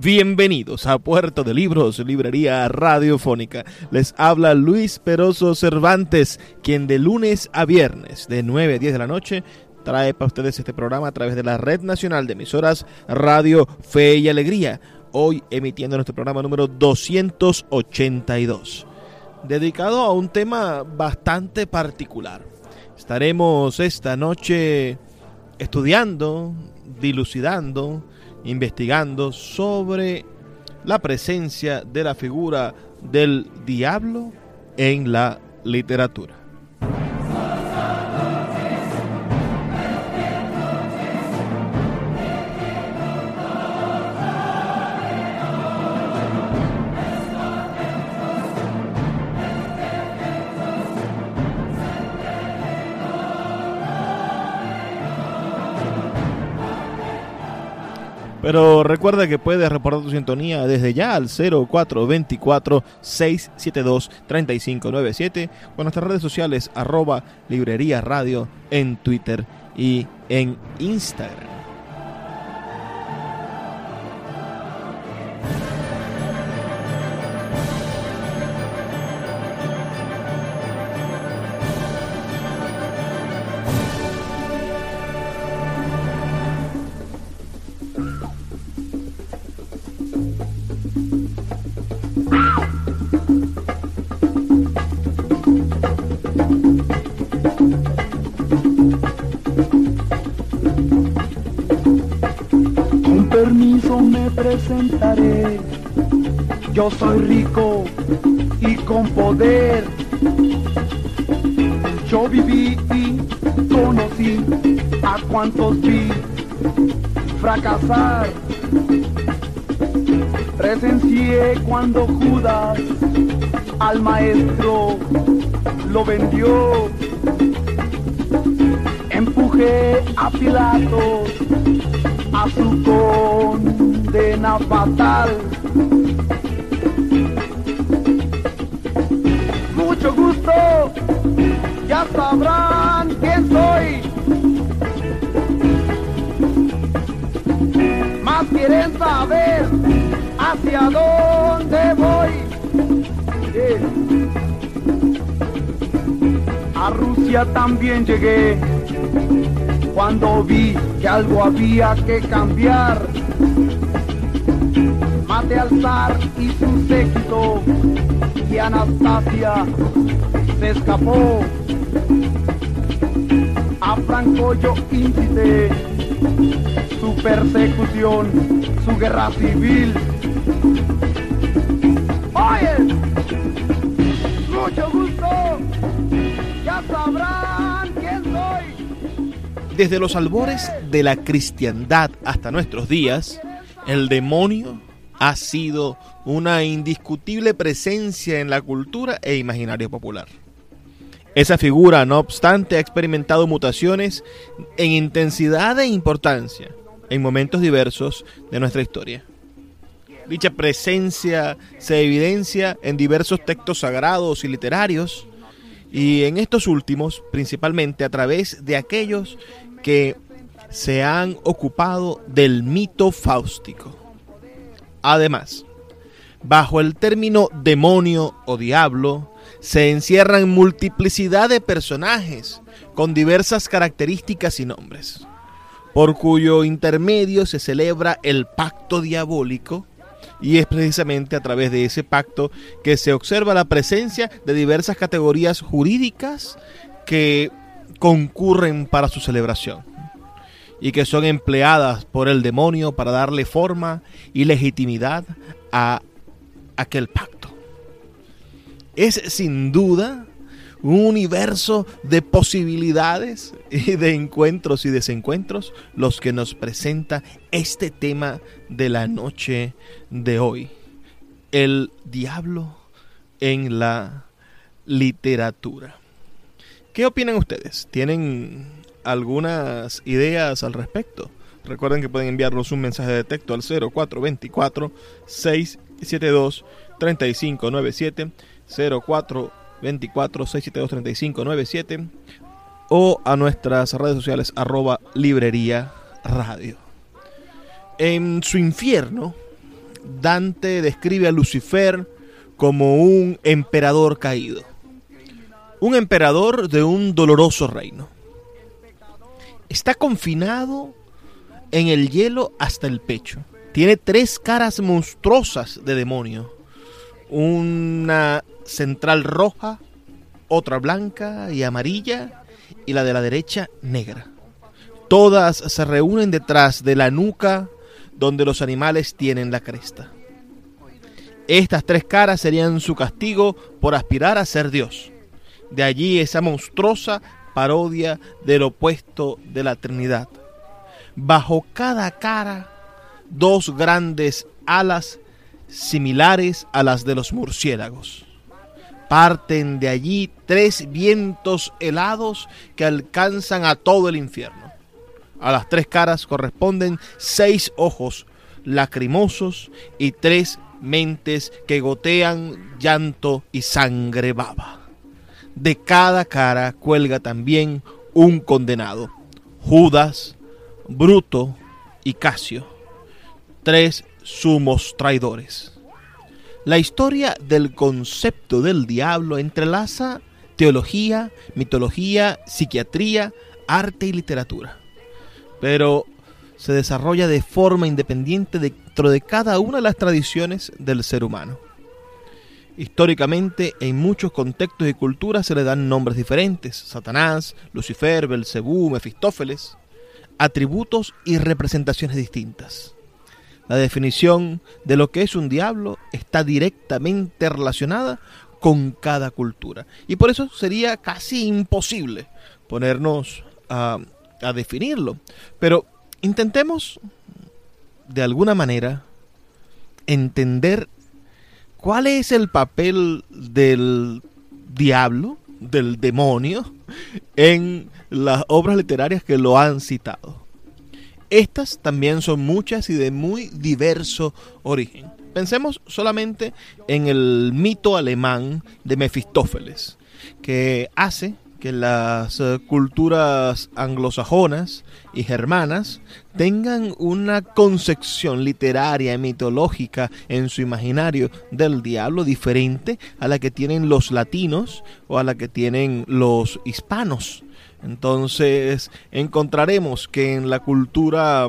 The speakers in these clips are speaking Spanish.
Bienvenidos a Puerto de Libros, librería radiofónica. Les habla Luis Peroso Cervantes, quien de lunes a viernes, de 9 a 10 de la noche, trae para ustedes este programa a través de la Red Nacional de Emisoras Radio Fe y Alegría. Hoy emitiendo nuestro programa número 282, dedicado a un tema bastante particular. Estaremos esta noche estudiando, dilucidando, investigando sobre la presencia de la figura del diablo en la literatura. Pero recuerda que puedes reportar tu sintonía desde ya al 0424-672-3597 o en nuestras redes sociales arroba librería radio en Twitter y en Instagram. Cuando Judas al maestro lo vendió. Empujé a Pilatos a su condena fatal. Mucho gusto, ya sabrán quién soy. Más quieren saber hacia dónde voy. A Rusia también llegué cuando vi que algo había que cambiar. Maté al zar y su séquito y Anastasia se escapó. A Franco yo incité su persecución, su guerra civil. Desde los albores de la cristiandad hasta nuestros días, el demonio ha sido una indiscutible presencia en la cultura e imaginario popular. Esa figura, no obstante, ha experimentado mutaciones en intensidad e importancia en momentos diversos de nuestra historia. Dicha presencia se evidencia en diversos textos sagrados y literarios, y en estos últimos, principalmente a través de aquellos que se han ocupado del mito fáustico. Además, bajo el término demonio o diablo, se encierran multiplicidad de personajes con diversas características y nombres, por cuyo intermedio se celebra el pacto diabólico y es precisamente a través de ese pacto que se observa la presencia de diversas categorías jurídicas que concurren para su celebración y que son empleadas por el demonio para darle forma y legitimidad a aquel pacto. Es sin duda un universo de posibilidades y de encuentros y desencuentros los que nos presenta este tema de la noche de hoy. El diablo en la literatura. ¿Qué opinan ustedes? ¿Tienen algunas ideas al respecto? Recuerden que pueden enviarnos un mensaje de texto al 0424 672 3597 04 24 672 3597 o a nuestras redes sociales arroba librería radio. En su infierno, Dante describe a Lucifer como un emperador caído, un emperador de un doloroso reino. Está confinado en el hielo hasta el pecho. Tiene tres caras monstruosas de demonio. Una central roja, otra blanca y amarilla y la de la derecha negra. Todas se reúnen detrás de la nuca donde los animales tienen la cresta. Estas tres caras serían su castigo por aspirar a ser Dios. De allí esa monstruosa parodia del opuesto de la Trinidad. Bajo cada cara, dos grandes alas similares a las de los murciélagos. Parten de allí tres vientos helados que alcanzan a todo el infierno. A las tres caras corresponden seis ojos lacrimosos y tres mentes que gotean llanto y sangre baba. De cada cara cuelga también un condenado, Judas, Bruto y Casio, tres sumos traidores. La historia del concepto del diablo entrelaza teología, mitología, psiquiatría, arte y literatura. Pero se desarrolla de forma independiente dentro de cada una de las tradiciones del ser humano. Históricamente, en muchos contextos y culturas se le dan nombres diferentes: Satanás, Lucifer, Belcebú, Mefistófeles, atributos y representaciones distintas. La definición de lo que es un diablo está directamente relacionada con cada cultura. Y por eso sería casi imposible ponernos a, definirlo. Pero intentemos, de alguna manera, entender cuál es el papel del diablo, del demonio, en las obras literarias que lo han citado. Estas también son muchas y de muy diverso origen. Pensemos solamente en el mito alemán de Mefistófeles, que hace que las eh, culturas anglosajonas y germanas tengan una concepción literaria y mitológica en su imaginario del diablo diferente a la que tienen los latinos o a la que tienen los hispanos. Entonces encontraremos que en la cultura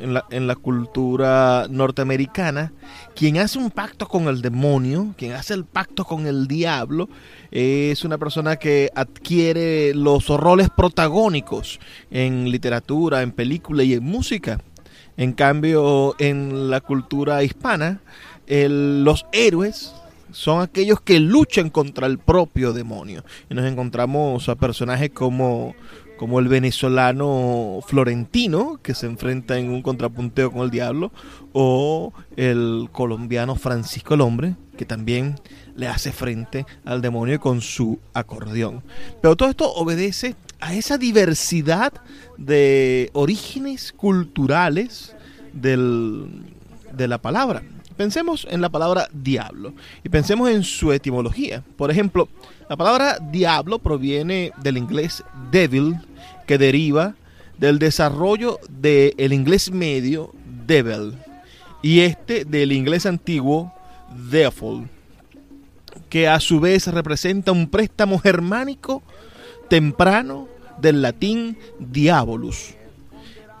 en la, en la, cultura norteamericana, quien hace un pacto con el demonio, quien hace el pacto con el diablo, es una persona que adquiere los roles protagónicos en literatura, en película y en música. En cambio, en la cultura hispana, los héroes son aquellos que luchan contra el propio demonio. Y nos encontramos a personajes como, como el venezolano Florentino, que se enfrenta en un contrapunteo con el diablo, o el colombiano Francisco el Hombre, que también le hace frente al demonio con su acordeón. Pero todo esto obedece a esa diversidad de orígenes culturales del, de la palabra. Pensemos en la palabra diablo y pensemos en su etimología. Por ejemplo, la palabra diablo proviene del inglés devil, que deriva del desarrollo del inglés medio devil y este del inglés antiguo devil, que a su vez representa un préstamo germánico temprano del latín diabolus.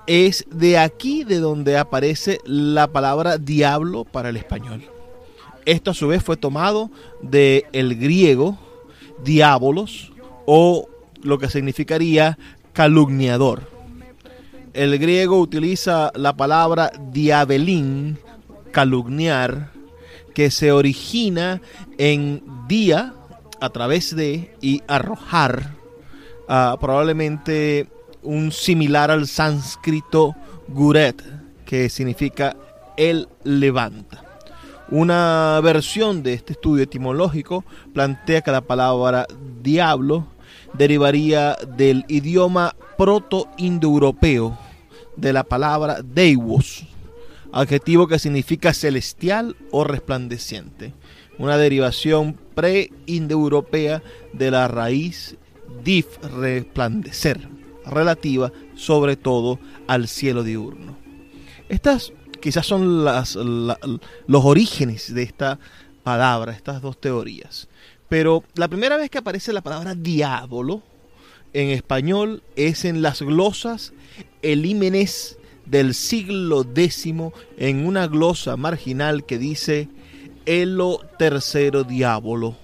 Es de aquí de donde aparece la palabra diablo para el español. Esto a su vez fue tomado del el griego diabolos o lo que significaría calumniador. El griego utiliza la palabra diabelín, calumniar, que se origina en día, a través de, y arrojar, uh, probablemente un similar al sánscrito guret, que significa él levanta. Una versión de este estudio etimológico plantea que la palabra diablo derivaría del idioma proto-indoeuropeo de la palabra deivos, adjetivo que significa celestial o resplandeciente, una derivación pre-indoeuropea de la raíz dif resplandecer, relativa sobre todo al cielo diurno. Estas quizás son las, los orígenes de esta palabra, estas dos teorías. Pero la primera vez que aparece la palabra diablo en español es en las glosas elímenes del siglo X en una glosa marginal que dice Elo tercero diablo.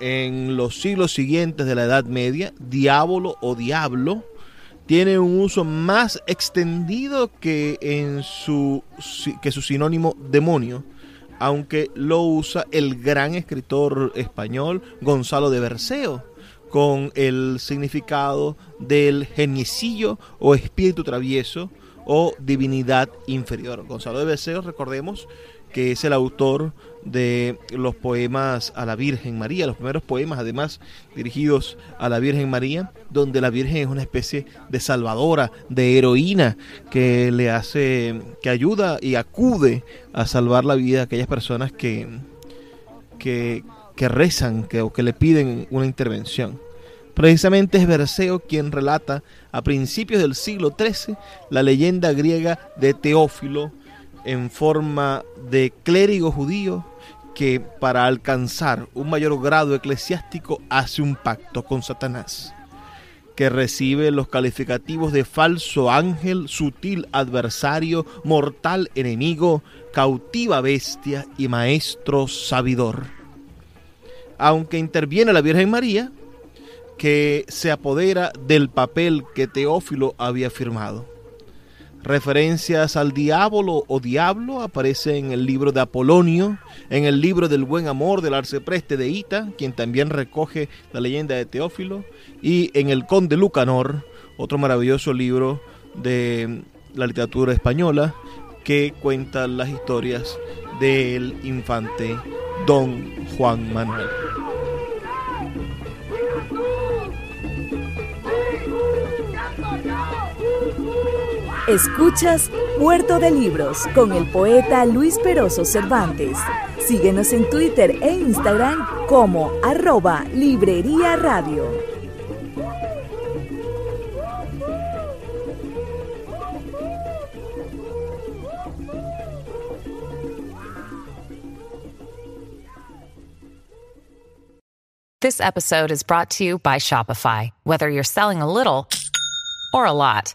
En los siglos siguientes de la Edad Media, diablo o diablo tiene un uso más extendido que, en su, que su sinónimo demonio, aunque lo usa el gran escritor español Gonzalo de Berceo, con el significado del geniecillo o espíritu travieso o divinidad inferior. Gonzalo de Berceo, recordemos que es el autor de los poemas a la Virgen María, los primeros poemas además dirigidos a la Virgen María, donde la Virgen es una especie de salvadora, de heroína que le hace, que ayuda y acude a salvar la vida de aquellas personas que, que, que rezan que, o que le piden una intervención. Precisamente es Berceo quien relata a principios del siglo XIII la leyenda griega de Teófilo en forma de clérigo judío que para alcanzar un mayor grado eclesiástico hace un pacto con Satanás, que recibe los calificativos de falso ángel, sutil adversario, mortal enemigo, cautiva bestia y maestro sabidor. Aunque interviene la Virgen María, que se apodera del papel que Teófilo había firmado. Referencias al diablo o diablo aparecen en el libro de Apolonio, en el libro del buen amor del arcepreste de Ita, quien también recoge la leyenda de Teófilo, y en el Conde Lucanor, otro maravilloso libro de la literatura española que cuenta las historias del infante Don Juan Manuel. Escuchas Puerto de Libros con el poeta Luis Peroso Cervantes. Síguenos en Twitter e Instagram como arroba Librería Radio. This episode is brought to you by Shopify. Whether you're selling a little or a lot.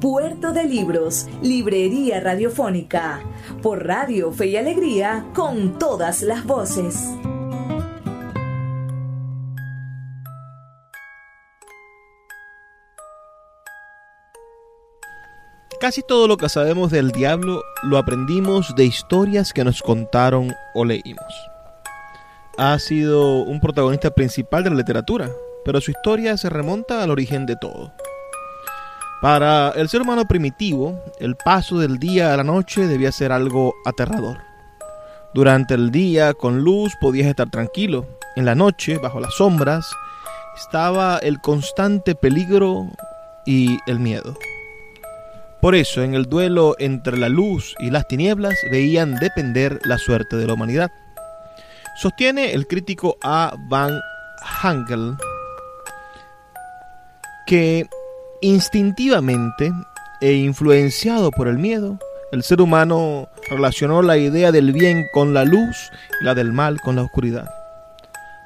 Puerto de Libros, Librería Radiofónica, por Radio Fe y Alegría, con todas las voces. Casi todo lo que sabemos del diablo lo aprendimos de historias que nos contaron o leímos. Ha sido un protagonista principal de la literatura, pero su historia se remonta al origen de todo Para el ser humano primitivo, el paso del día a la noche debía ser algo aterrador. Durante el día, con luz, podías estar tranquilo. En la noche, bajo las sombras, estaba el constante peligro y el miedo. Por eso, en el duelo entre la luz y las tinieblas, veían depender la suerte de la humanidad. Sostiene el crítico A. Van Hangel que instintivamente e influenciado por el miedo, el ser humano relacionó la idea del bien con la luz y la del mal con la oscuridad.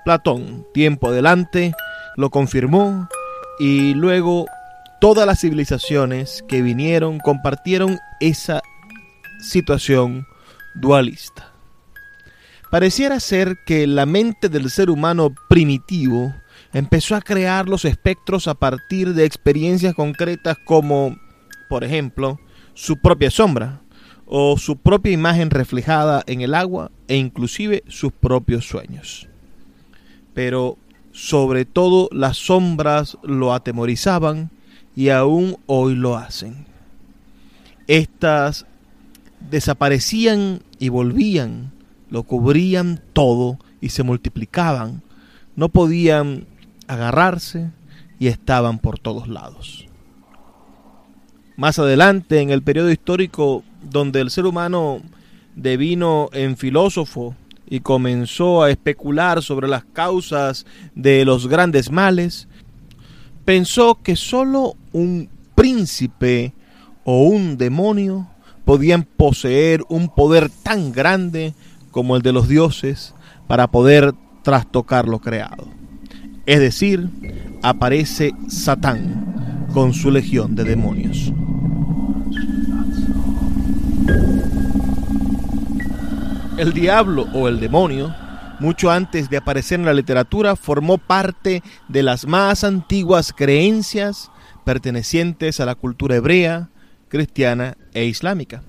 Platón, tiempo adelante, lo confirmó y luego todas las civilizaciones que vinieron compartieron esa situación dualista. Pareciera ser que la mente del ser humano primitivo empezó a crear los espectros a partir de experiencias concretas como, por ejemplo, su propia sombra o su propia imagen reflejada en el agua e inclusive sus propios sueños. Pero sobre todo las sombras lo atemorizaban y aún hoy lo hacen. Estas desaparecían y volvían, lo cubrían todo y se multiplicaban. No podían agarrarse y estaban por todos lados. Más adelante, en el periodo histórico donde el ser humano devino en filósofo y comenzó a especular sobre las causas de los grandes males, pensó que sólo un príncipe o un demonio podían poseer un poder tan grande como el de los dioses para poder trastocar lo creado. Es decir, aparece Satán con su legión de demonios. El diablo o el demonio, mucho antes de aparecer en la literatura, formó parte de las más antiguas creencias pertenecientes a la cultura hebrea, cristiana e islámica.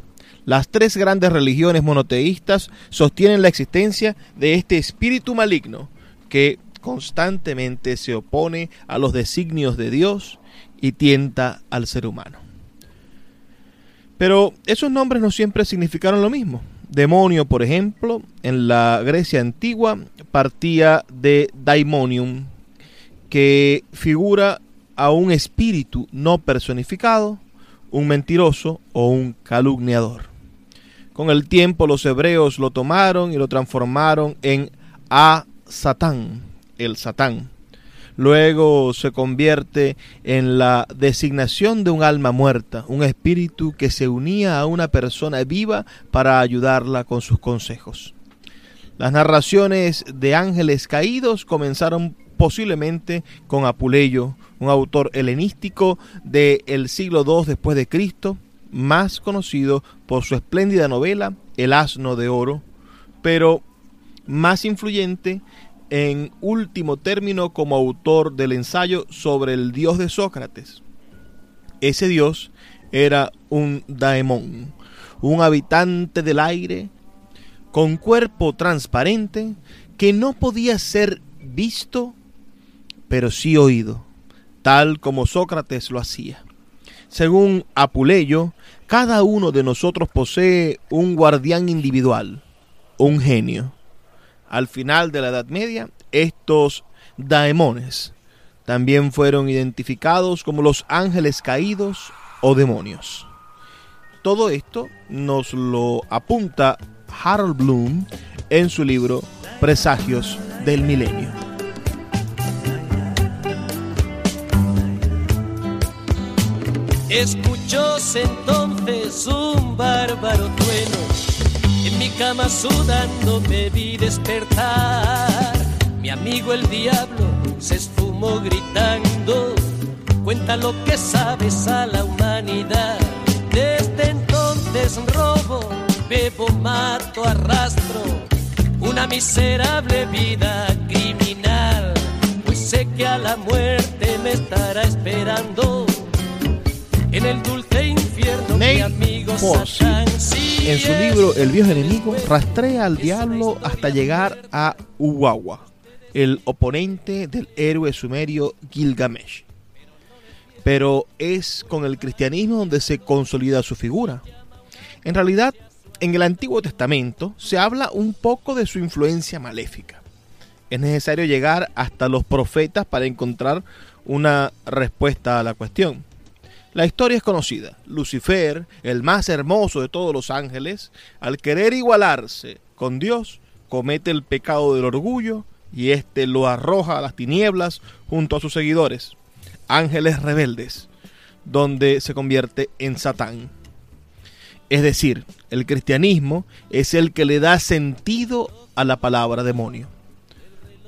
Las tres grandes religiones monoteístas sostienen la existencia de este espíritu maligno que constantemente se opone a los designios de Dios y tienta al ser humano. Pero esos nombres no siempre significaron lo mismo. Demonio, por ejemplo, en la Grecia antigua partía de daimonium, que figura a un espíritu no personificado, un mentiroso o un calumniador. Con el tiempo los hebreos lo tomaron y lo transformaron en a Satán, el Satán. Luego se convierte en la designación de un alma muerta, un espíritu que se unía a una persona viva para ayudarla con sus consejos. Las narraciones de ángeles caídos comenzaron posiblemente con Apuleyo, un autor helenístico del siglo II después de Cristo, más conocido por su espléndida novela El asno de oro, pero más influyente en último término como autor del ensayo sobre el dios de Sócrates. Ese dios era un daemón, un habitante del aire con cuerpo transparente que no podía ser visto, pero sí oído, tal como Sócrates lo hacía. Según Apuleyo, cada uno de nosotros posee un guardián individual, un genio al final de la Edad Media, estos daemones también fueron identificados como los ángeles caídos o demonios. Todo esto nos lo apunta Harold Bloom en su libro Presagios del Milenio. Escuchóse entonces un bárbaro trueno en mi cama sudando me vi despertar. Mi amigo el diablo se esfumó gritando. Cuenta lo que sabes a la humanidad. Desde entonces robo, bebo, mato, arrastro. Una miserable vida criminal. Pues sé que a la muerte me estará esperando. En el dulce infierno, mi amigo Satán en su libro El viejo enemigo, rastrea al diablo hasta llegar a Uwawa, el oponente del héroe sumerio Gilgamesh. pero es con el cristianismo donde se consolida su figura. En realidad, en el Antiguo Testamento se habla un poco de su influencia maléfica. Es necesario llegar hasta los profetas para encontrar una respuesta a la cuestión. La historia es conocida. Lucifer, el más hermoso de todos los ángeles, al querer igualarse con Dios, comete el pecado del orgullo y éste lo arroja a las tinieblas junto a sus seguidores, ángeles rebeldes, donde se convierte en Satán. Es decir, el cristianismo es el que le da sentido a la palabra demonio.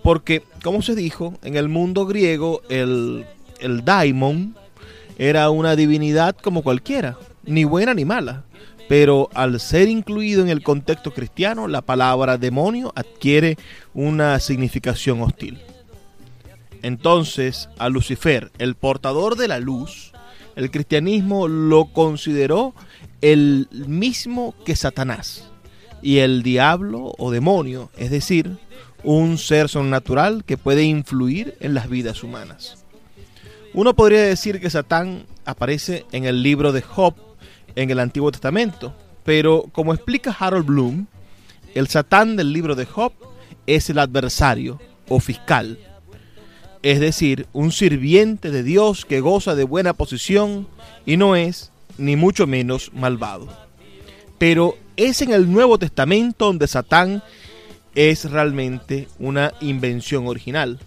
Porque, como se dijo, en el mundo griego el, el daimon era una divinidad como cualquiera, ni buena ni mala. Pero al ser incluido en el contexto cristiano, la palabra demonio adquiere una significación hostil. Entonces, a Lucifer, el portador de la luz, el cristianismo lo consideró el mismo que Satanás y el diablo o demonio, es decir, un ser sobrenatural que puede influir en las vidas humanas. Uno podría decir que Satán aparece en el libro de Job en el Antiguo Testamento, pero como explica Harold Bloom, el Satán del libro de Job es el adversario o fiscal, es decir, un sirviente de Dios que goza de buena posición y no es, ni mucho menos, malvado. Pero es en el Nuevo Testamento donde Satán es realmente una invención original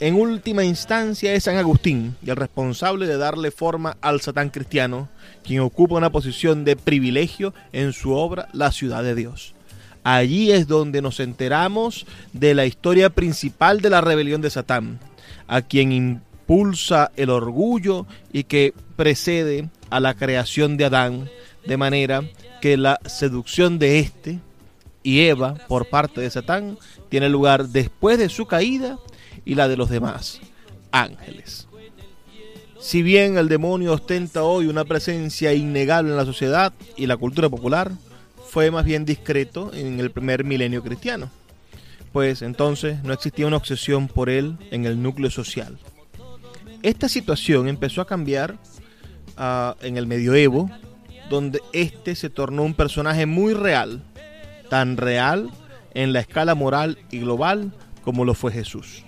en última instancia es San Agustín, y el responsable de darle forma al Satán cristiano, quien ocupa una posición de privilegio en su obra La ciudad de Dios. Allí es donde nos enteramos de la historia principal de la rebelión de Satán, a quien impulsa el orgullo y que precede a la creación de Adán, de manera que la seducción de éste y Eva por parte de Satán tiene lugar después de su caída y la de los demás ángeles. Si bien el demonio ostenta hoy una presencia innegable en la sociedad y la cultura popular, fue más bien discreto en el primer milenio cristiano, pues entonces no existía una obsesión por él en el núcleo social. Esta situación empezó a cambiar uh, en el medioevo, donde este se tornó un personaje muy real, tan real en la escala moral y global como lo fue Jesús.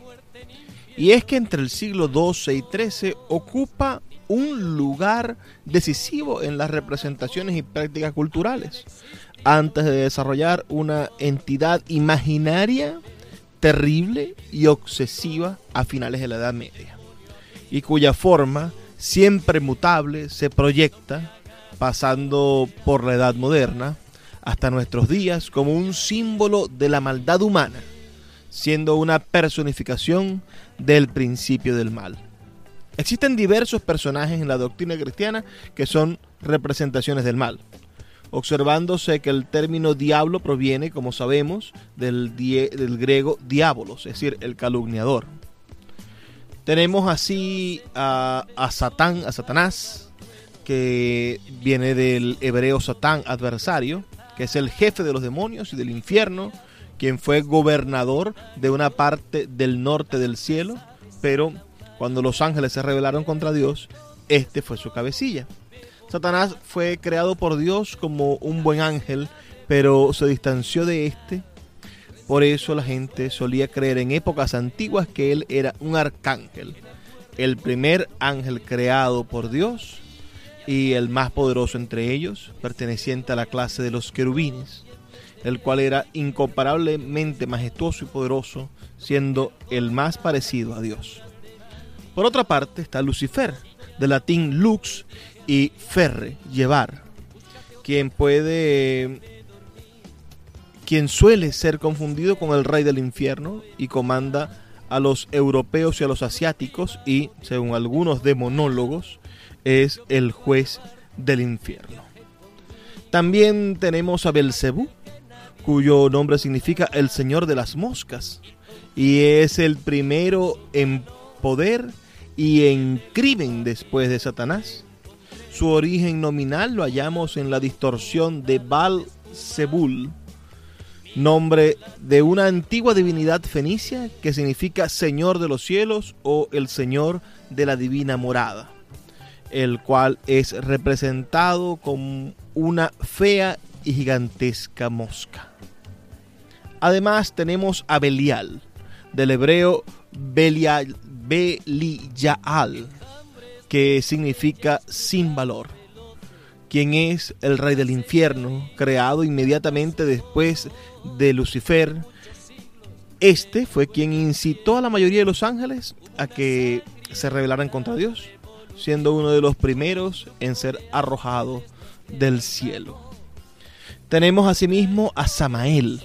Y es que entre el siglo XII y XIII ocupa un lugar decisivo en las representaciones y prácticas culturales, antes de desarrollar una entidad imaginaria terrible y obsesiva a finales de la Edad Media, y cuya forma, siempre mutable, se proyecta, pasando por la Edad Moderna, hasta nuestros días como un símbolo de la maldad humana siendo una personificación del principio del mal. Existen diversos personajes en la doctrina cristiana que son representaciones del mal, observándose que el término diablo proviene, como sabemos, del, griego diabolos, es decir, el calumniador. Tenemos así a Satán, a Satanás, que viene del hebreo Satán, adversario, que es el jefe de los demonios y del infierno, quien fue gobernador de una parte del norte del cielo, pero cuando los ángeles se rebelaron contra Dios, este fue su cabecilla. Satanás fue creado por Dios como un buen ángel, pero se distanció de este. Por eso la gente solía creer en épocas antiguas que él era un arcángel, el primer ángel creado por Dios y el más poderoso entre ellos, perteneciente a la clase de los querubines el cual era incomparablemente majestuoso y poderoso, siendo el más parecido a Dios. Por otra parte está Lucifer, de latín lux y ferre, llevar, quien puede quien suele ser confundido con el rey del infierno y comanda a los europeos y a los asiáticos y, según algunos demonólogos, es el juez del infierno. También tenemos a Belcebú, cuyo nombre significa el Señor de las Moscas, y es el primero en poder y en crimen después de Satanás. Su origen nominal lo hallamos en la distorsión de Baal nombre de una antigua divinidad fenicia que significa Señor de los cielos o el Señor de la divina morada, el cual es representado con una fea y gigantesca mosca. Además tenemos a Belial, del hebreo Belial, Belial, que significa sin valor, quien es el rey del infierno, creado inmediatamente después de Lucifer. Este fue quien incitó a la mayoría de los ángeles a que se rebelaran contra Dios, siendo uno de los primeros en ser arrojado del cielo. Tenemos asimismo a Samael,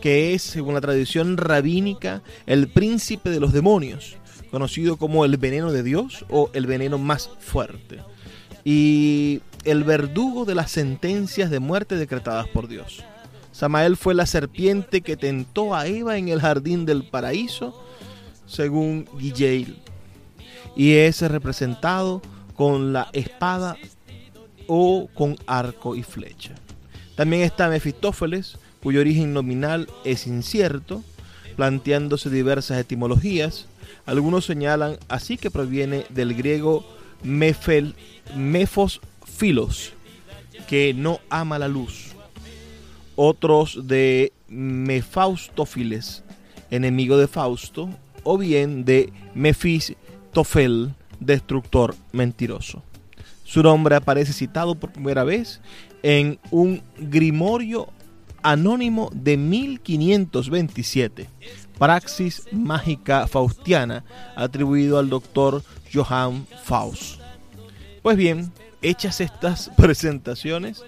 que es, según la tradición rabínica, el príncipe de los demonios, conocido como el veneno de Dios o el veneno más fuerte, y el verdugo de las sentencias de muerte decretadas por Dios. Samael fue la serpiente que tentó a Eva en el jardín del paraíso, según Guilleil, y es representado con la espada o con arco y flecha. También está Mefistófeles, cuyo origen nominal es incierto, planteándose diversas etimologías. Algunos señalan así que proviene del griego mefel, mefos filos, que no ama la luz. Otros de Mefaustofiles, enemigo de Fausto, o bien de Mefistofel, destructor mentiroso. Su nombre aparece citado por primera vez en un grimorio anónimo de 1527, Praxis Mágica Faustiana, atribuido al doctor Johann Faust. Pues bien, hechas estas presentaciones,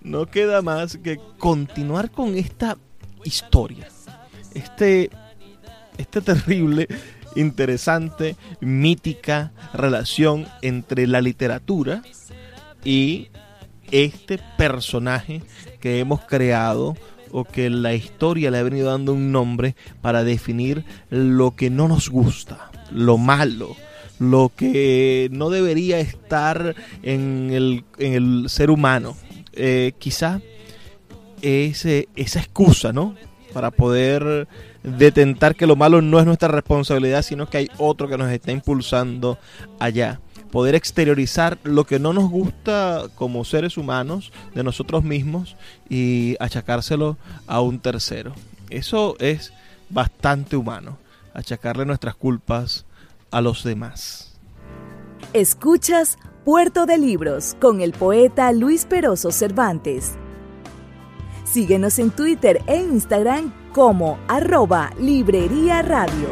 no queda más que continuar con esta historia, este, este terrible, interesante, mítica relación entre la literatura y este personaje que hemos creado o que la historia le ha venido dando un nombre para definir lo que no nos gusta, lo malo, lo que no debería estar en el, en el ser humano. Eh, quizá ese, esa excusa, ¿no? Para poder detentar que lo malo no es nuestra responsabilidad, sino que hay otro que nos está impulsando allá poder exteriorizar lo que no nos gusta como seres humanos de nosotros mismos y achacárselo a un tercero. Eso es bastante humano, achacarle nuestras culpas a los demás. Escuchas Puerto de Libros con el poeta Luis Peroso Cervantes. Síguenos en Twitter e Instagram como arroba Librería Radio.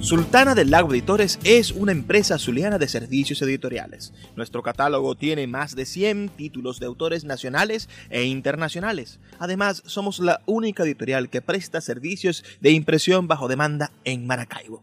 Sultana del Lago Editores es una empresa zuliana de servicios editoriales. Nuestro catálogo tiene más de 100 títulos de autores nacionales e internacionales. Además, somos la única editorial que presta servicios de impresión bajo demanda en Maracaibo.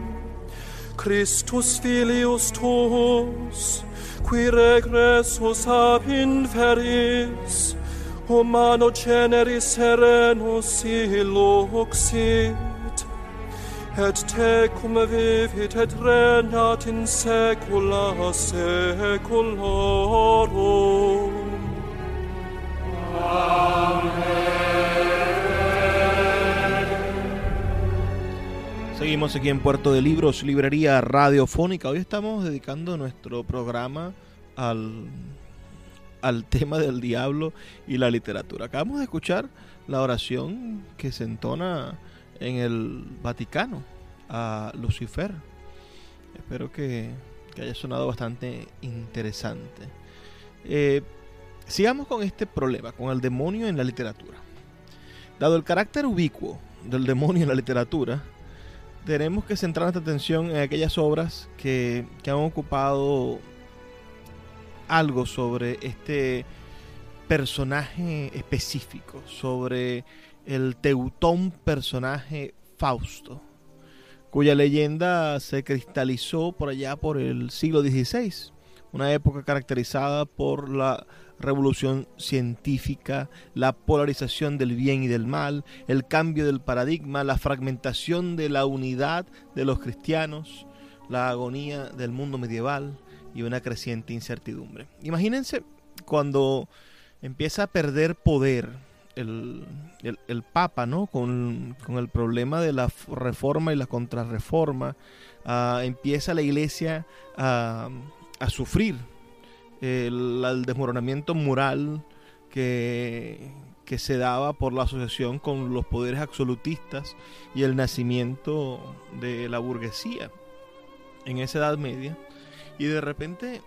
Christus filius tuus, qui regressus ab inferis, humano generis serenus illuxit, et tecum vivit et regnat in saecula saeculorum. Seguimos aquí en Puerto de Libros, Librería Radiofónica. Hoy estamos dedicando nuestro programa al, al tema del diablo y la literatura. Acabamos de escuchar la oración que se entona en el Vaticano a Lucifer. Espero que, haya sonado bastante interesante. Eh, sigamos con este problema, con el demonio en la literatura. Dado el carácter ubicuo del demonio en la literatura, tenemos que centrar nuestra atención en aquellas obras que, que han ocupado algo sobre este personaje específico, sobre el teutón personaje Fausto, cuya leyenda se cristalizó por allá por el siglo XVI, una época caracterizada por la revolución científica, la polarización del bien y del mal, el cambio del paradigma, la fragmentación de la unidad de los cristianos, la agonía del mundo medieval y una creciente incertidumbre. Imagínense cuando empieza a perder poder el, Papa, ¿no? Con, el problema de la reforma y la contrarreforma, ah, empieza la iglesia a, sufrir el, desmoronamiento moral que, que se daba por la asociación con los poderes absolutistas y el nacimiento de la burguesía en esa Edad Media. Y de repente,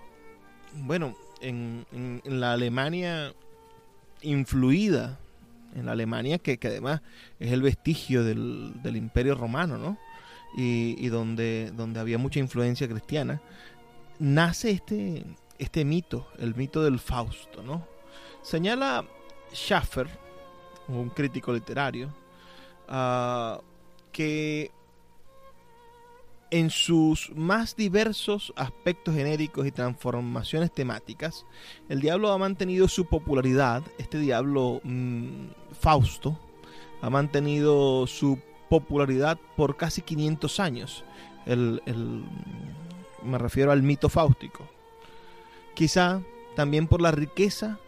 bueno, en, en la Alemania influida en la Alemania, que, además es el vestigio del, imperio romano, ¿no? Y, donde, donde había mucha influencia cristiana, nace este, este mito, el mito del Fausto, ¿no? Señala Schaffer, un crítico literario, ah, que en sus más diversos aspectos genéricos y transformaciones temáticas, el diablo ha mantenido su popularidad, este diablo mm, Fausto, ha mantenido su popularidad por casi 500 años. me refiero al mito fáustico. Quizá también por la riqueza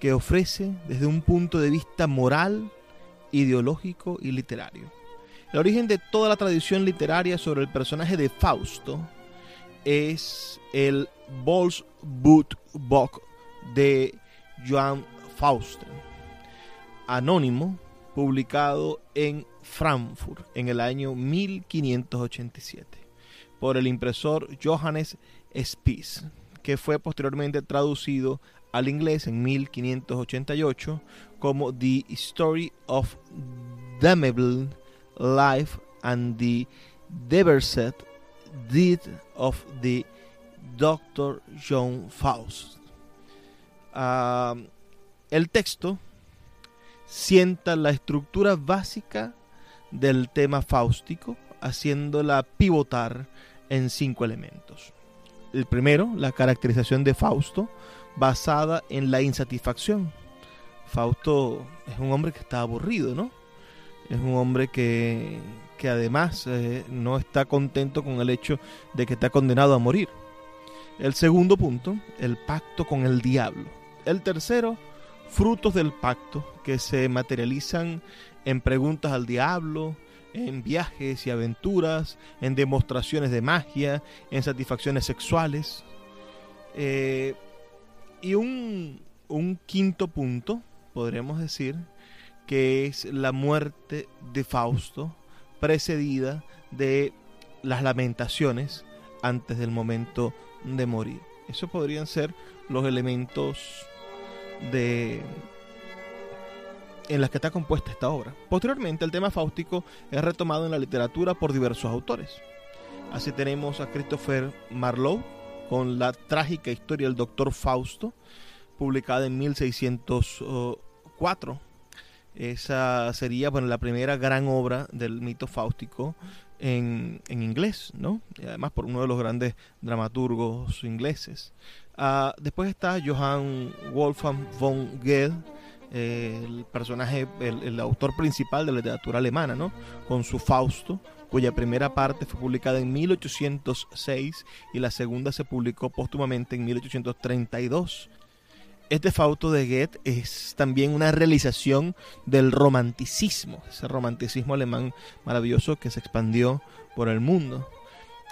que ofrece desde un punto de vista moral, ideológico y literario. El origen de toda la tradición literaria sobre el personaje de Fausto es el Volksbuch de Johann Fausten, anónimo, publicado en Frankfurt en el año 1587 por el impresor Johannes Spies, que fue posteriormente traducido al inglés en 1588 como The Story of Damnable Life and the Deverset Deed of the Dr. John Faust. El texto sienta la estructura básica del tema fáustico, haciéndola pivotar en cinco elementos. El primero, la caracterización de Fausto, basada en la insatisfacción. Fausto es un hombre que está aburrido, ¿no? es un hombre que, además eh, no está contento con el hecho de que está condenado a morir. El segundo punto, el pacto con el diablo. El tercero, frutos del pacto que se materializan en preguntas al diablo, en viajes y aventuras, en demostraciones de magia, en satisfacciones sexuales. Eh, y un, un quinto punto, podríamos decir, que es la muerte de Fausto, precedida de las lamentaciones antes del momento de morir. Esos podrían ser los elementos de en las que está compuesta esta obra. Posteriormente, el tema fáustico es retomado en la literatura por diversos autores. Así tenemos a Christopher Marlowe con la trágica historia del doctor Fausto, publicada en 1604 esa sería bueno, la primera gran obra del mito fáustico en, inglés, ¿no? Y además por uno de los grandes dramaturgos ingleses. Ah, después está Johann Wolfgang von Goethe, el personaje, el, autor principal de la literatura alemana, ¿no? Con su Fausto, cuya primera parte fue publicada en 1806 y la segunda se publicó póstumamente en 1832. Este Fausto de Goethe es también una realización del romanticismo, ese romanticismo alemán maravilloso que se expandió por el mundo.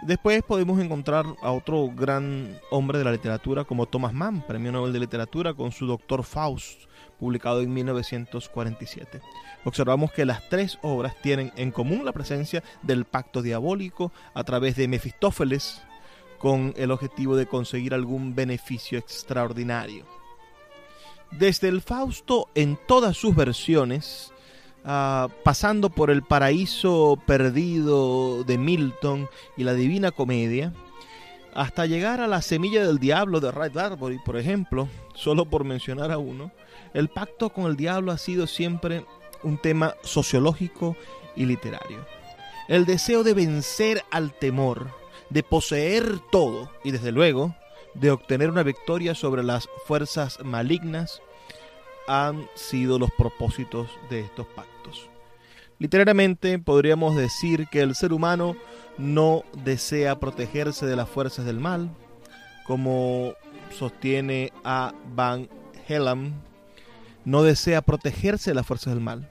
Después podemos encontrar a otro gran hombre de la literatura como Thomas Mann, Premio Nobel de Literatura, con su Doctor Faust, publicado en 1947. Observamos que las tres obras tienen en común la presencia del pacto diabólico a través de Mefistófeles, con el objetivo de conseguir algún beneficio extraordinario. Desde el Fausto en todas sus versiones, uh, pasando por el paraíso perdido de Milton y la Divina Comedia, hasta llegar a la semilla del diablo de Ray Bradbury, por ejemplo, solo por mencionar a uno, el pacto con el diablo ha sido siempre un tema sociológico y literario. El deseo de vencer al temor, de poseer todo y desde luego de obtener una victoria sobre las fuerzas malignas han sido los propósitos de estos pactos. Literariamente podríamos decir que el ser humano no desea protegerse de las fuerzas del mal, como sostiene a Van Hellam, no desea protegerse de las fuerzas del mal.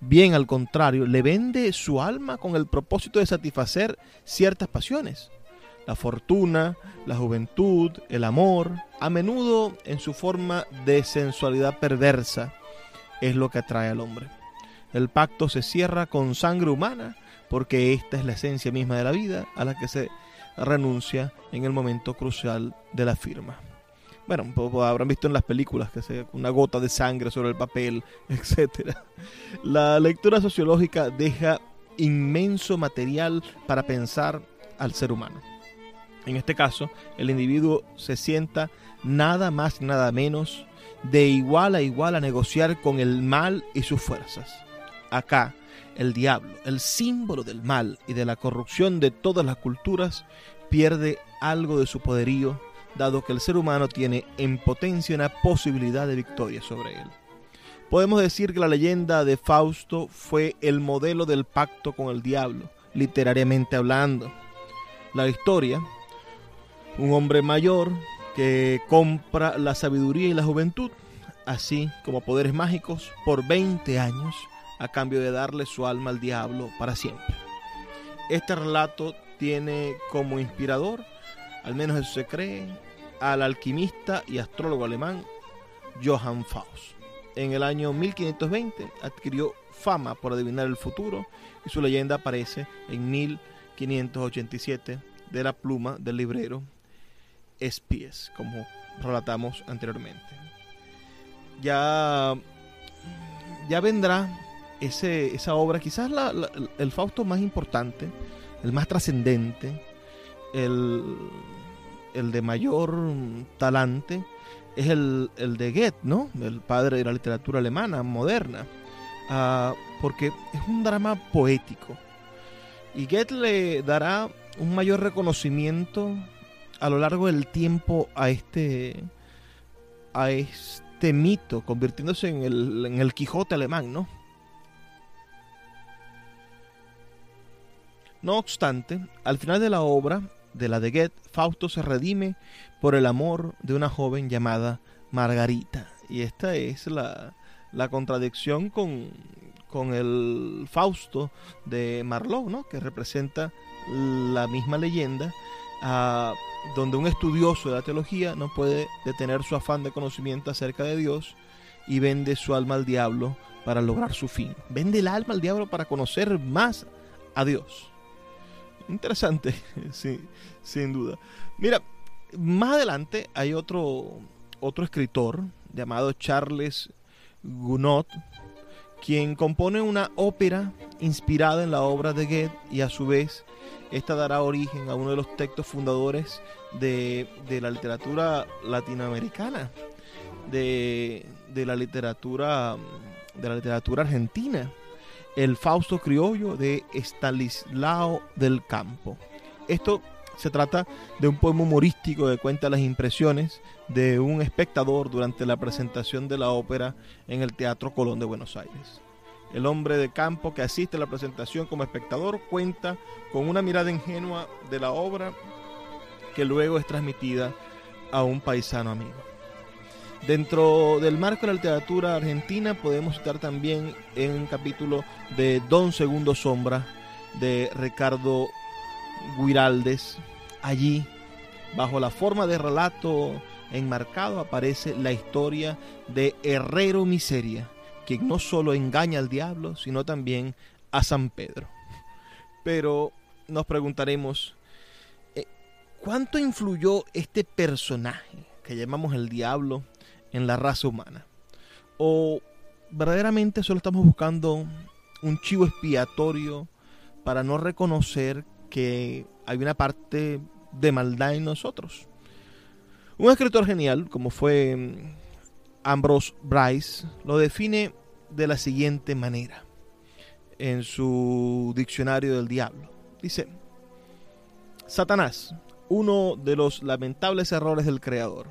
Bien al contrario, le vende su alma con el propósito de satisfacer ciertas pasiones. La fortuna, la juventud, el amor, a menudo en su forma de sensualidad perversa, es lo que atrae al hombre. El pacto se cierra con sangre humana porque esta es la esencia misma de la vida a la que se renuncia en el momento crucial de la firma. Bueno, habrán visto en las películas que se una gota de sangre sobre el papel, etc. La lectura sociológica deja inmenso material para pensar al ser humano. En este caso, el individuo se sienta nada más, nada menos, de igual a igual a negociar con el mal y sus fuerzas. Acá, el diablo, el símbolo del mal y de la corrupción de todas las culturas, pierde algo de su poderío, dado que el ser humano tiene en potencia una posibilidad de victoria sobre él. Podemos decir que la leyenda de Fausto fue el modelo del pacto con el diablo, literariamente hablando. La historia un hombre mayor que compra la sabiduría y la juventud, así como poderes mágicos, por 20 años a cambio de darle su alma al diablo para siempre. Este relato tiene como inspirador, al menos eso se cree, al alquimista y astrólogo alemán Johann Faust. En el año 1520 adquirió fama por adivinar el futuro y su leyenda aparece en 1587 de la pluma del librero espías, como relatamos anteriormente. Ya, ya vendrá ese, esa obra, quizás el Fausto más importante, el más trascendente, el, el, de mayor talante, es el, el, de Goethe, ¿no? El padre de la literatura alemana moderna. Ah, porque es un drama poético. Y Goethe le dará un mayor reconocimiento a lo largo del tiempo a este a este mito, convirtiéndose en el, en el Quijote alemán, ¿no? No obstante, al final de la obra, de la de Goethe, Fausto se redime por el amor de una joven llamada Margarita. Y esta es la, la contradicción con, con, el Fausto de Marlowe, ¿no? que representa la misma leyenda, a donde un estudioso de la teología no puede detener su afán de conocimiento acerca de Dios y vende su alma al diablo para lograr su fin. Vende el alma al diablo para conocer más a Dios. Interesante, sí, sin duda. Mira, más adelante hay otro, otro escritor llamado Charles Gounod, quien compone una ópera inspirada en la obra de Goethe y a su vez esta dará origen a uno de los textos fundadores de, la literatura latinoamericana, de, la literatura de la literatura argentina, el Fausto criollo de Estanislao del Campo. Esto se trata de un poema humorístico que cuenta las impresiones de un espectador durante la presentación de la ópera en el Teatro Colón de Buenos Aires. El hombre de campo que asiste a la presentación como espectador cuenta con una mirada ingenua de la obra que luego es transmitida a un paisano amigo. Dentro del marco de la literatura argentina podemos citar también en un capítulo de Don Segundo Sombra de Ricardo Guiraldes, allí, bajo la forma de relato enmarcado, aparece la historia de Herrero Miseria, quien no solo engaña al diablo, sino también a San Pedro. Pero nos preguntaremos, eh, ¿cuánto influyó este personaje que llamamos el diablo en la raza humana? ¿O verdaderamente solo estamos buscando un chivo expiatorio para no reconocer que hay una parte de maldad en nosotros? Un escritor genial, como fue mm, Ambrose Bryce, lo define de la siguiente manera en su diccionario del diablo. Dice, Satanás, uno de los lamentables errores del Creador.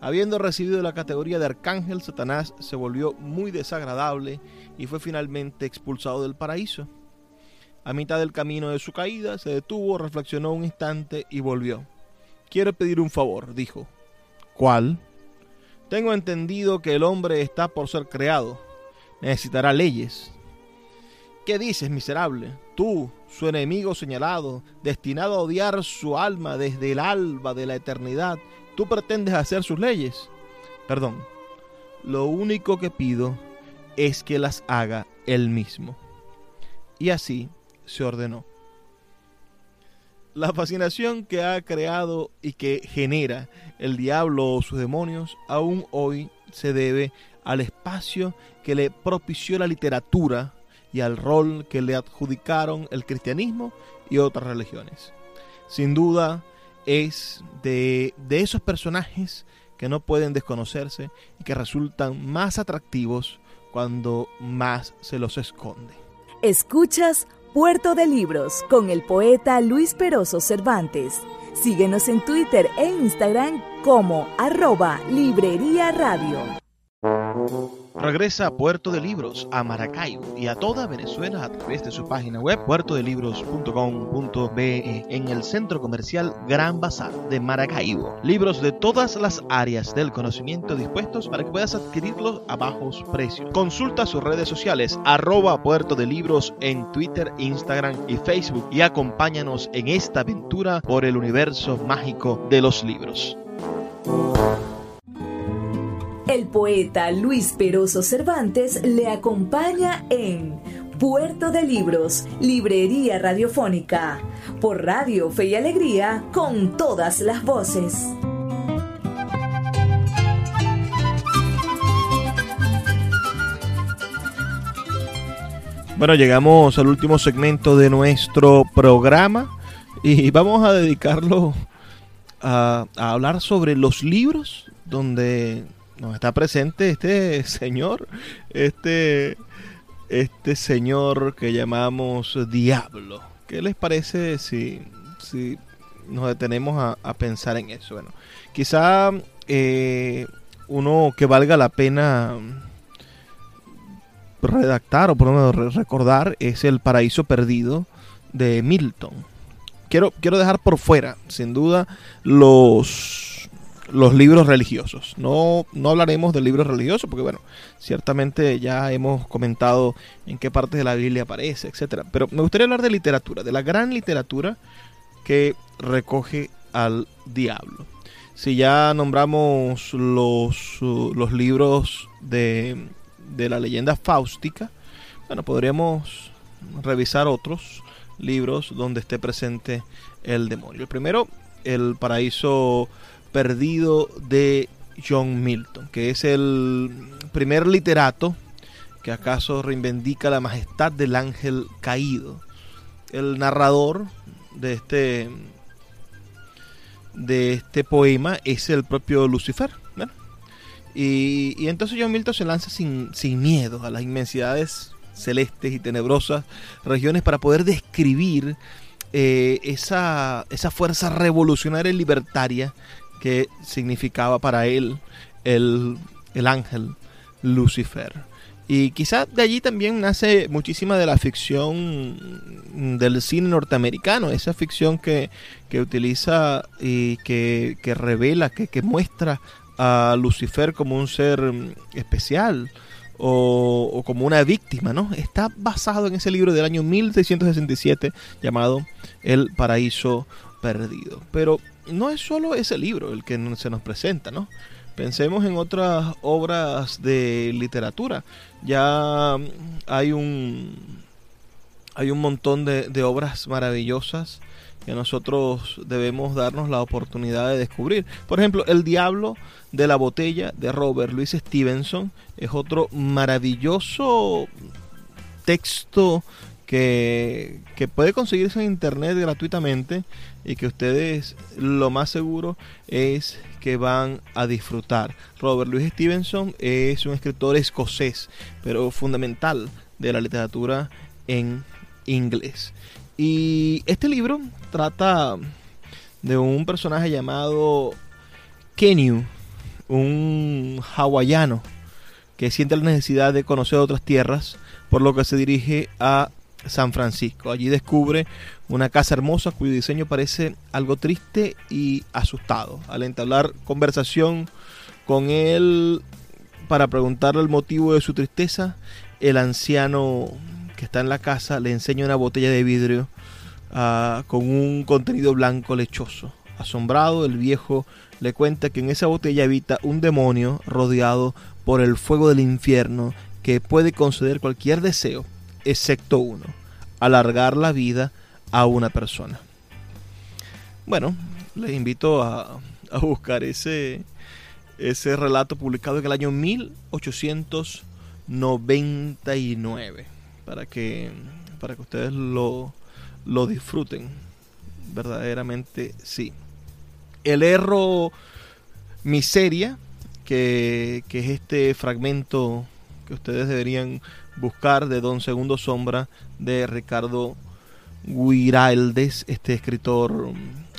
Habiendo recibido la categoría de arcángel, Satanás se volvió muy desagradable y fue finalmente expulsado del paraíso. A mitad del camino de su caída, se detuvo, reflexionó un instante y volvió. Quiero pedir un favor, dijo. ¿Cuál? Tengo entendido que el hombre está por ser creado. Necesitará leyes. ¿Qué dices, miserable? Tú, su enemigo señalado, destinado a odiar su alma desde el alba de la eternidad, tú pretendes hacer sus leyes. Perdón, lo único que pido es que las haga él mismo. Y así se ordenó. La fascinación que ha creado y que genera el diablo o sus demonios aún hoy se debe al espacio que le propició la literatura y al rol que le adjudicaron el cristianismo y otras religiones. Sin duda es de, de esos personajes que no pueden desconocerse y que resultan más atractivos cuando más se los esconde. Escuchas Puerto de Libros con el poeta Luis Peroso Cervantes. Síguenos en Twitter e Instagram como arroba Librería Radio. Regresa a Puerto de Libros, a Maracaibo y a toda Venezuela a través de su página web puertodelibros.com.be en el centro comercial Gran Bazar de Maracaibo. Libros de todas las áreas del conocimiento dispuestos para que puedas adquirirlos a bajos precios. Consulta sus redes sociales arroba Puerto de Libros en Twitter, Instagram y Facebook y acompáñanos en esta aventura por el universo mágico de los libros. Poeta Luis Peroso Cervantes le acompaña en Puerto de Libros, Librería Radiofónica, por Radio Fe y Alegría, con todas las voces. Bueno, llegamos al último segmento de nuestro programa y vamos a dedicarlo a, a hablar sobre los libros donde nos está presente este señor, este, este señor que llamamos Diablo. ¿Qué les parece si, si nos detenemos a, a pensar en eso? Bueno, quizá eh, uno que valga la pena redactar o por lo menos recordar es El Paraíso Perdido de Milton. Quiero, quiero dejar por fuera, sin duda, los, los libros religiosos. No, no hablaremos de libros religiosos porque, bueno, ciertamente ya hemos comentado en qué partes de la Biblia aparece, etcétera. Pero me gustaría hablar de literatura, de la gran literatura que recoge al diablo. Si ya nombramos los, los libros de de la leyenda fáustica, bueno, podríamos revisar otros libros donde esté presente el demonio. El primero, El paraíso perdido de John Milton, que es el primer literato que acaso reivindica la majestad del ángel caído. El narrador de este de este poema es el propio Lucifer. Y, entonces John Milton se lanza sin, sin miedo a las inmensidades celestes y tenebrosas regiones para poder describir eh, esa, esa fuerza revolucionaria y libertaria que significaba para él el, el ángel Lucifer. Y quizás de allí también nace muchísima de la ficción del cine norteamericano, esa ficción que, que utiliza y que, que revela, que, que muestra a Lucifer como un ser especial o, como una víctima, ¿no? Está basado en ese libro del año 1667 llamado El Paraíso Perdido. Pero no es solo ese libro el que se nos presenta, ¿no? Pensemos en otras obras de literatura. Ya hay un, hay un montón de, de obras maravillosas que nosotros debemos darnos la oportunidad de descubrir. Por ejemplo, El Diablo de la Botella de Robert Louis Stevenson es otro maravilloso texto que, puede conseguirse en internet gratuitamente y que ustedes lo más seguro es que van a disfrutar. Robert Louis Stevenson es un escritor escocés, pero fundamental de la literatura en inglés. Y este libro trata de un personaje llamado Kenyu, un hawaiano que siente la necesidad de conocer otras tierras, por lo que se dirige a San Francisco. Allí descubre una casa hermosa cuyo diseño parece algo triste y asustado. Al entablar conversación con él para preguntarle el motivo de su tristeza, el anciano que está en la casa le enseña una botella de vidrio ah, con un contenido blanco lechoso. Asombrado, el viejo le cuenta que en esa botella habita un demonio rodeado por el fuego del infierno que puede conceder cualquier deseo, excepto uno, alargar la vida a una persona. Bueno, les invito a, buscar ese, ese relato publicado en el año 1899 para que, para que ustedes lo, lo disfruten. Verdaderamente sí el erro miseria, que, es este fragmento que ustedes deberían buscar de Don Segundo Sombra de Ricardo Guiraldes, este escritor,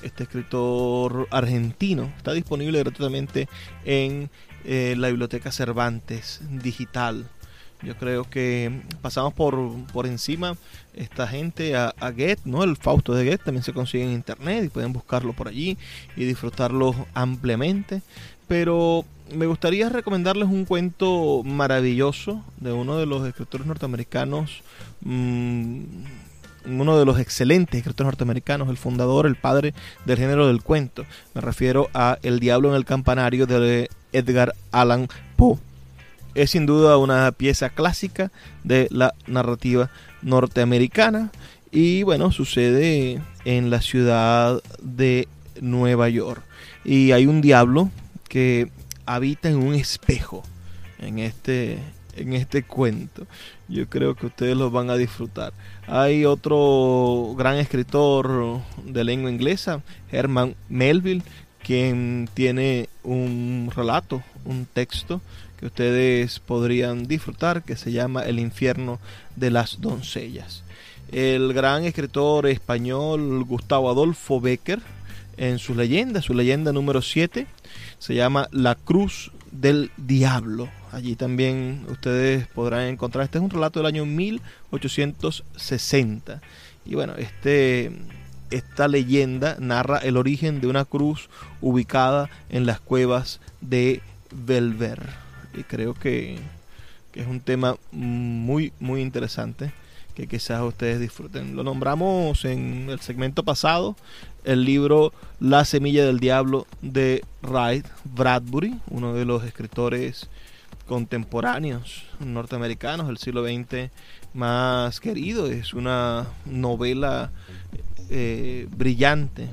este escritor argentino. Está disponible gratuitamente en eh, la biblioteca Cervantes digital. Yo creo que pasamos por, por encima esta gente a, a, Get, ¿no? El Fausto de Get también se consigue en internet y pueden buscarlo por allí y disfrutarlo ampliamente. Pero me gustaría recomendarles un cuento maravilloso de uno de los escritores norteamericanos, mmm, uno de los excelentes escritores norteamericanos, el fundador, el padre del género del cuento. Me refiero a El Diablo en el Campanario de Edgar Allan Poe es sin duda una pieza clásica de la narrativa norteamericana y bueno, sucede en la ciudad de Nueva York. Y hay un diablo que habita en un espejo en este en este cuento. Yo creo que ustedes lo van a disfrutar. Hay otro gran escritor de lengua inglesa, Herman Melville, quien tiene un relato, un texto que ustedes podrían disfrutar, que se llama El infierno de las doncellas. El gran escritor español Gustavo Adolfo Becker, en su leyenda, su leyenda número 7, se llama La Cruz del Diablo. Allí también ustedes podrán encontrar, este es un relato del año 1860. Y bueno, este, esta leyenda narra el origen de una cruz ubicada en las cuevas de Belver y creo que, es un tema muy, muy interesante que quizás ustedes disfruten. Lo nombramos en el segmento pasado, el libro La semilla del diablo de Wright Bradbury, uno de los escritores contemporáneos norteamericanos del siglo XX más querido. Es una novela eh, brillante,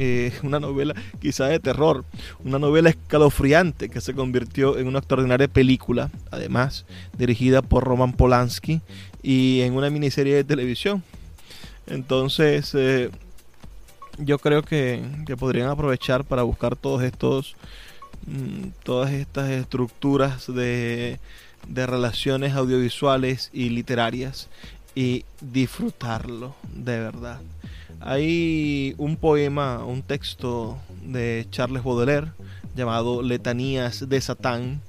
eh, una novela quizá de terror, una novela escalofriante que se convirtió en una extraordinaria película, además dirigida por Roman Polanski y en una miniserie de televisión. Entonces, eh, yo creo que, podrían aprovechar para buscar todos estos, mm, todas estas estructuras de, de relaciones audiovisuales y literarias y disfrutarlo de verdad. Hay un poema, un texto de Charles Baudelaire llamado Letanías de Satán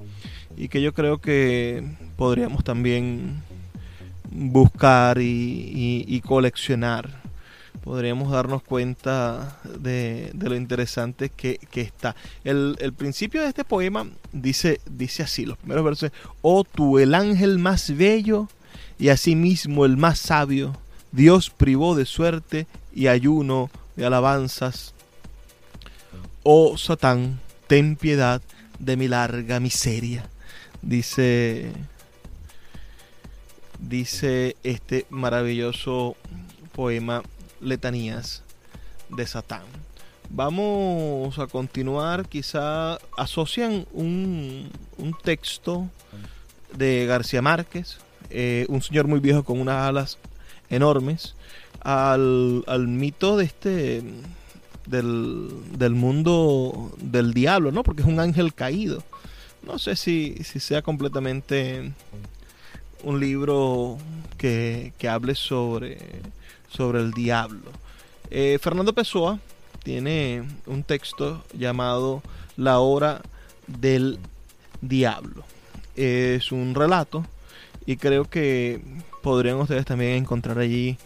y que yo creo que podríamos también buscar y, coleccionar podríamos darnos cuenta de, lo interesante que, está. El, el, principio de este poema dice, dice así, los primeros versos, oh tú el ángel más bello y asimismo el más sabio, Dios privó de suerte y ayuno de alabanzas. Oh Satán, ten piedad de mi larga miseria. Dice dice este maravilloso poema Letanías de Satán. Vamos a continuar, quizá asocian un, un texto de García Márquez, eh, un señor muy viejo con unas alas enormes, al, al mito de este del, del, mundo del diablo, ¿no? Porque es un ángel caído. No sé si, si sea completamente un libro que, que hable sobre, sobre el diablo. Eh, Fernando Pessoa tiene un texto llamado La hora del diablo. Es un relato y creo que podrían ustedes también encontrar allí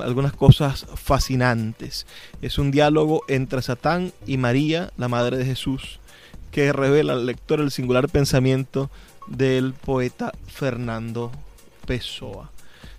algunas cosas fascinantes. Es un diálogo entre Satán y María, la madre de Jesús, que revela al lector el singular pensamiento del poeta Fernando Pessoa.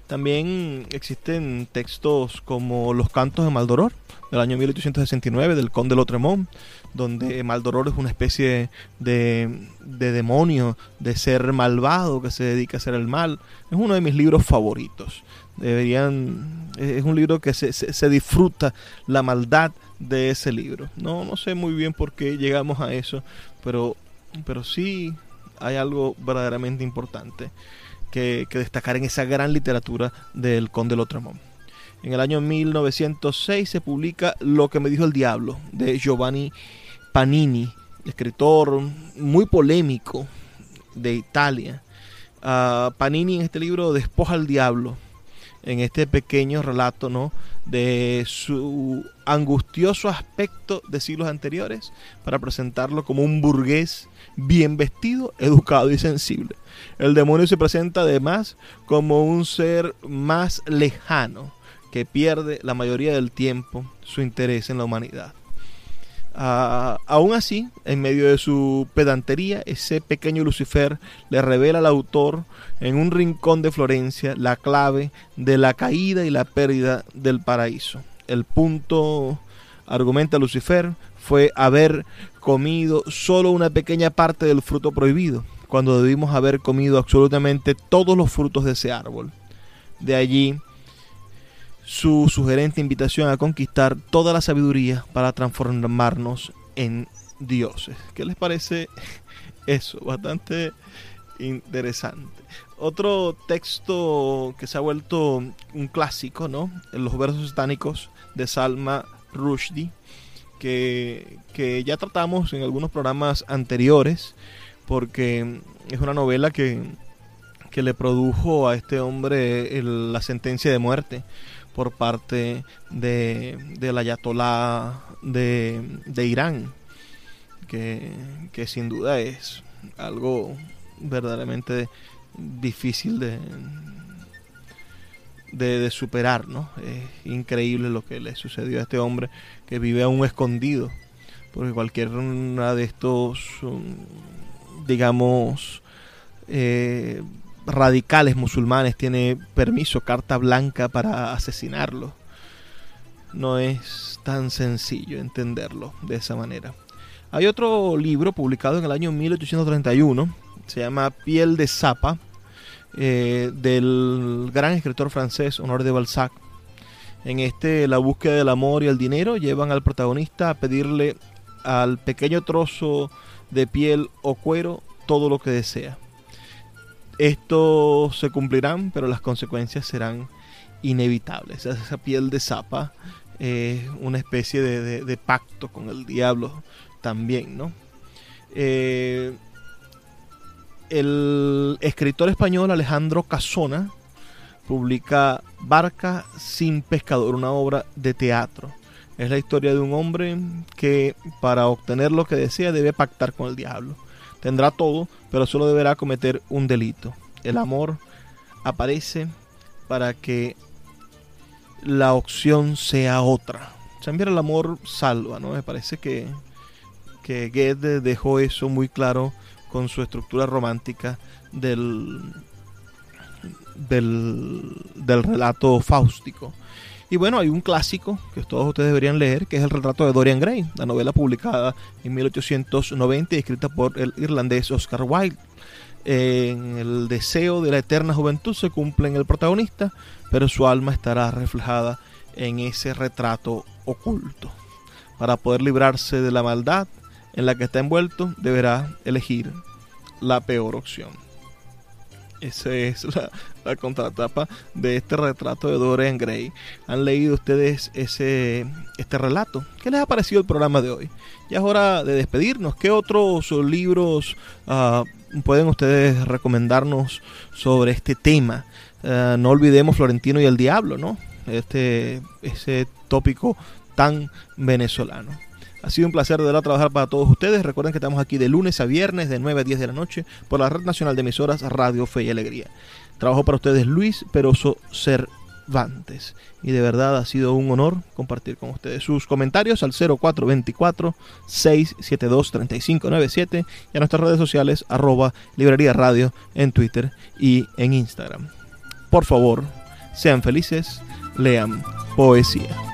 También existen textos como Los Cantos de Maldoror, del año 1869, del Conde Lotremont, donde Maldoror es una especie de, de, demonio, de ser malvado que se dedica a hacer el mal. Es uno de mis libros favoritos. Deberían, es un libro que se, se, se disfruta la maldad de ese libro. No, no sé muy bien por qué llegamos a eso, pero, pero sí hay algo verdaderamente importante que, destacar en esa gran literatura del Conde Lotremont. En el año 1906 se publica Lo que me dijo el diablo de Giovanni Panini, escritor muy polémico de Italia. Uh, Panini en este libro despoja al diablo en este pequeño relato ¿no? de su angustioso aspecto de siglos anteriores para presentarlo como un burgués bien vestido, educado y sensible. El demonio se presenta además como un ser más lejano que pierde la mayoría del tiempo su interés en la humanidad. Uh, aún así, en medio de su pedantería, ese pequeño Lucifer le revela al autor en un rincón de Florencia la clave de la caída y la pérdida del paraíso. El punto, argumenta Lucifer, fue haber comido solo una pequeña parte del fruto prohibido, cuando debimos haber comido absolutamente todos los frutos de ese árbol. De allí su sugerente invitación a conquistar toda la sabiduría para transformarnos en dioses. ¿Qué les parece eso? Bastante interesante. Otro texto que se ha vuelto un clásico, ¿no? En los versos satánicos de Salma Rushdie, que, que ya tratamos en algunos programas anteriores, porque es una novela que, que le produjo a este hombre la sentencia de muerte por parte de, del ayatolá de, de Irán, que, que, sin duda es algo verdaderamente difícil de, de, de, superar, ¿no? Es increíble lo que le sucedió a este hombre que vive aún escondido, porque cualquier una de estos, digamos, eh, radicales musulmanes tiene permiso, carta blanca para asesinarlo. No es tan sencillo entenderlo de esa manera. Hay otro libro publicado en el año 1831, se llama Piel de Zapa, eh, del gran escritor francés Honor de Balzac. En este, la búsqueda del amor y el dinero llevan al protagonista a pedirle al pequeño trozo de piel o cuero todo lo que desea. Estos se cumplirán, pero las consecuencias serán inevitables. Esa piel de zapa es una especie de, pacto con el diablo también, ¿no? Eh, el escritor español Alejandro Casona publica Barca sin pescador, una obra de teatro. Es la historia de un hombre que para obtener lo que desea debe pactar con el diablo. Tendrá todo, pero solo deberá cometer un delito. El amor aparece para que la opción sea otra. También el amor salva, ¿no? Me parece que, que Goethe dejó eso muy claro con su estructura romántica del, del, del relato fáustico. Y bueno, hay un clásico que todos ustedes deberían leer, que es el retrato de Dorian Gray, la novela publicada en 1890 y escrita por el irlandés Oscar Wilde. En el deseo de la eterna juventud se cumple en el protagonista, pero su alma estará reflejada en ese retrato oculto. Para poder librarse de la maldad en la que está envuelto, deberá elegir la peor opción. Esa es la, contratapa de este retrato de Dorian Gray. ¿Han leído ustedes ese, este relato? ¿Qué les ha parecido el programa de hoy? Ya es hora de despedirnos. ¿Qué otros libros uh, pueden ustedes recomendarnos sobre este tema? Uh, no olvidemos Florentino y el Diablo, ¿no? Este, ese tópico tan venezolano. Ha sido un placer de verdad trabajar para todos ustedes. Recuerden que estamos aquí de lunes a viernes de 9 a 10 de la noche por la Red Nacional de Emisoras Radio Fe y Alegría. Trabajo para ustedes Luis Peroso Cervantes. Y de verdad ha sido un honor compartir con ustedes sus comentarios al 0424-672-3597 y a nuestras redes sociales arroba librería radio en Twitter y en Instagram. Por favor, sean felices, lean poesía.